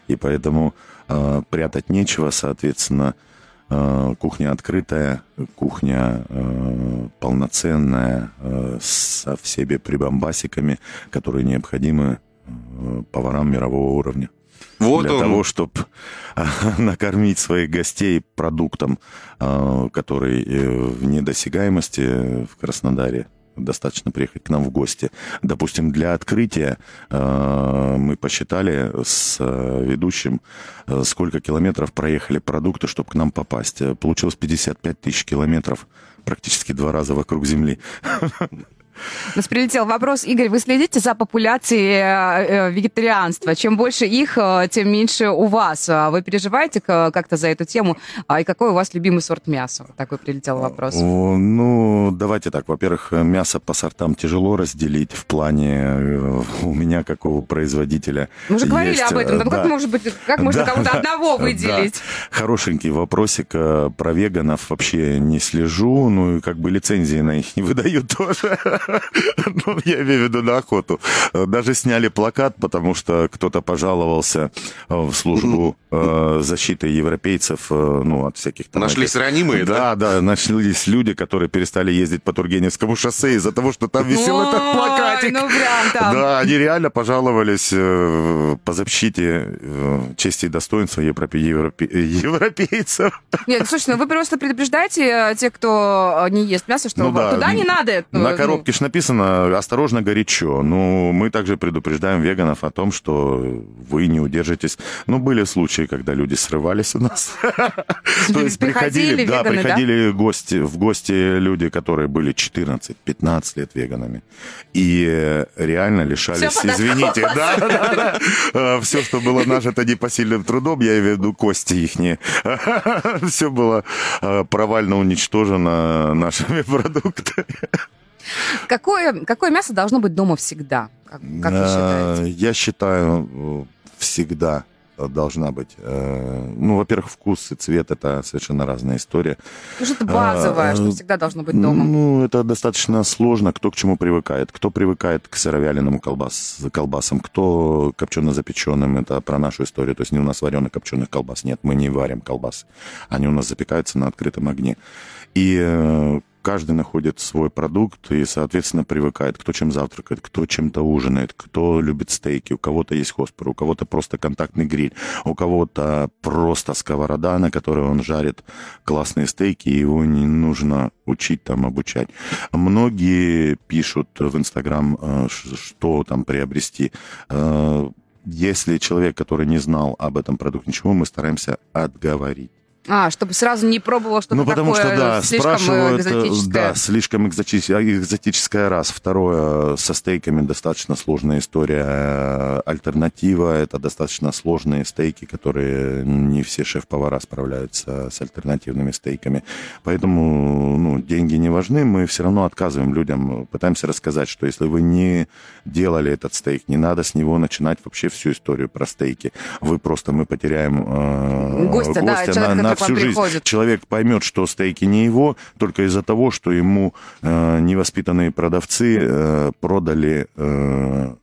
D: И поэтому э, прятать нечего, соответственно, э, кухня открытая, кухня э, полноценная, э, со всеми прибамбасиками, которые необходимы э, поварам мирового уровня.
B: Вот
D: для
B: он.
D: того, чтобы накормить своих гостей продуктом, э, который э, в недосягаемости в Краснодаре. Достаточно приехать к нам в гости. Допустим, для открытия э, мы посчитали с э, ведущим, э, сколько километров проехали продукты, чтобы к нам попасть. Получилось 55 тысяч километров, практически два раза вокруг Земли.
C: У нас прилетел вопрос. Игорь, вы следите за популяцией э, э, вегетарианства? Чем больше их, э, тем меньше у вас. А Вы переживаете как-то за эту тему? А, И какой у вас любимый сорт мяса? Такой прилетел вопрос.
D: Ну, давайте так. Во-первых, мясо по сортам тяжело разделить в плане у меня, как у производителя.
C: Мы уже говорили
D: есть,
C: об этом. Ну, как
D: да.
C: может быть, как можно
D: Да,
C: кого-то
D: да,
C: одного
D: да.
C: выделить?
D: Хорошенький вопросик про веганов вообще не слежу, ну и как бы лицензии на них не выдают тоже. Ну, я имею в виду на охоту. Даже сняли плакат, потому что кто-то пожаловался э, в службу э, защиты европейцев, э, ну, от всяких там...
B: Нашлись ранимые, да?
D: Да, да, нашлись люди, которые перестали ездить по Тургеневскому шоссе из-за того, что там висел этот плакатик.
C: ну прям там.
D: Да, они реально пожаловались по защите чести и достоинства европе- европе- европейцев.
C: Нет, слушай, ну вы просто предупреждаете тех, кто не ест мясо, что
D: Ну да.
C: туда не надо.
D: На коробке ж написано «осторожно, горячо». Ну, мы также предупреждаем веганов о том, что вы не удержитесь. Ну, были случаи, когда люди срывались у нас. То есть
C: Приходили
D: да, приходили гости, в гости люди, которые были 14-15 лет веганами. И реально лишались, извините, да, да, да. Все, что было нажито непосильным трудом, я имею в виду кости ихние, все было э, провально уничтожено нашими продуктами.
C: Какое, какое мясо должно быть дома всегда? Как, как вы считаете?
D: Э, Я считаю, э, всегда должна быть. э, Ну, во-первых, вкус и цвет это совершенно разная история.
C: Ну, что-то базовое,
D: а,
C: что всегда должно быть дома.
D: Ну, это достаточно сложно, кто к чему привыкает. Кто привыкает к сыровяленому колбас, колбасам, кто копчено-запеченным. Это про нашу историю. То есть не у нас вареных копченых колбас нет, мы не варим колбасы. Они у нас запекаются на открытом огне. И э, каждый находит свой продукт и, соответственно, привыкает, кто чем завтракает, кто чем-то ужинает, кто любит стейки, у кого-то есть хоспер, у кого-то просто контактный гриль, у кого-то просто сковорода, на которой он жарит классные стейки, и его не нужно учить там, обучать. Многие пишут в Инстаграм, э, что там приобрести. Э, если человек, который не знал об этом продукте ничего, мы стараемся отговорить.
C: А, чтобы сразу не пробовал что-то
D: Ну, потому
C: такое
D: что, да,
C: слишком э,
D: спрашивают, э,
C: экзотическое.
D: да, слишком экзотическое, экзотическое раз. Второе, со стейками достаточно сложная история. Э, Альтернатива, это достаточно сложные стейки, которые не все шеф-повара справляются с альтернативными стейками. Поэтому, ну, деньги не важны, мы все равно отказываем людям, пытаемся рассказать, что если вы не делали этот стейк, не надо с него начинать вообще всю историю про стейки. Вы просто, мы потеряем э,
C: Гостя, да,
D: гостя
C: человека,
D: на, на всю жизнь.
C: приходит.
D: Человек поймет, что стейки не его, только из-за того, что ему э, невоспитанные продавцы э, продали э,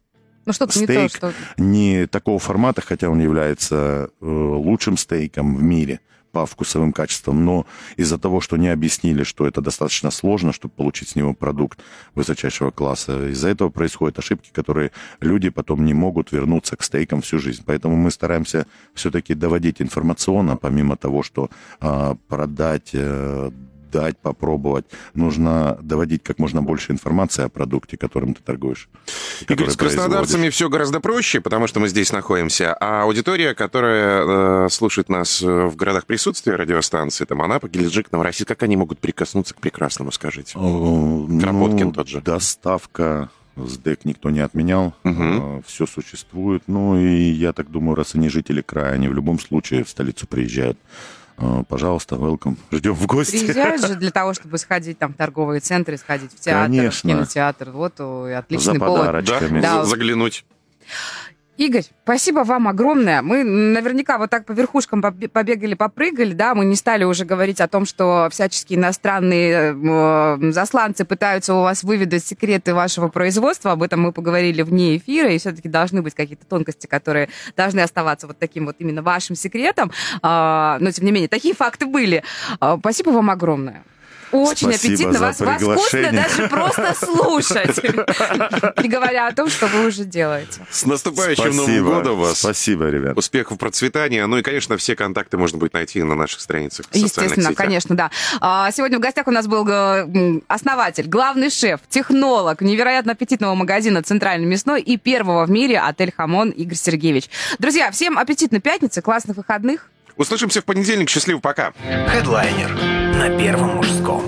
C: Ну, что-то не то,
D: стейк
C: что...
D: не такого формата, хотя он является э, лучшим стейком в мире по вкусовым качествам, но из-за того, что не объяснили, что это достаточно сложно, чтобы получить с него продукт высочайшего класса, из-за этого происходят ошибки, которые люди потом не могут вернуться к стейкам всю жизнь. Поэтому мы стараемся все-таки доводить информационно, помимо того, что а, продать э, дать, попробовать. Нужно доводить как можно больше информации о продукте, которым ты торгуешь.
B: Игорь, с краснодарцами все гораздо проще, потому что мы здесь находимся. А аудитория, которая э, слушает нас э, в городах присутствия радиостанции, там Анапа, Геленджик, Новороссийск, как они могут прикоснуться к прекрасному, скажите?
D: О,
B: Кропоткин
D: ну,
B: тот же.
D: Доставка СДЭК никто не отменял,
B: Мгм.
D: все существует. Ну и я так думаю, раз они жители края, они в любом случае в столицу приезжают. Э, Пожалуйста, welcome. Ждем в гости.
C: Приезжают же для того, чтобы сходить там в торговые центры, сходить в театр,
D: Конечно.
C: в кинотеатр. Вот и отличный
D: За
C: повод.
B: Да.
C: Да.
B: за- заглянуть.
C: Игорь, спасибо вам огромное. Мы наверняка вот так по верхушкам побе- побегали, попрыгали, да, мы не стали уже говорить о том, что всяческие иностранные э, засланцы пытаются у вас выведать секреты вашего производства. Об этом мы поговорили вне эфира, и все-таки должны быть какие-то тонкости, которые должны оставаться вот таким вот именно вашим секретом. А, но, тем не менее, такие факты были. А, спасибо вам огромное. Очень
D: Спасибо
C: аппетитно.
D: за
C: Вас, вас вкусно даже просто слушать. Не говоря о том, что вы уже делаете.
B: С наступающим Новым годом вас.
D: Спасибо, ребят.
B: Успехов, процветания. Ну и, конечно, все контакты можно будет найти на наших страницах
C: Естественно, конечно, да. А, Сегодня в гостях у нас был э, основатель, главный шеф, технолог невероятно аппетитного магазина «Центральный мясной» и первого в мире отель «Хамон» Игорь Сергеевич. Друзья, всем аппетитной пятницы, классных выходных.
B: Услышимся в понедельник. Счастливо, пока.
A: Хедлайнер на Первом мужском.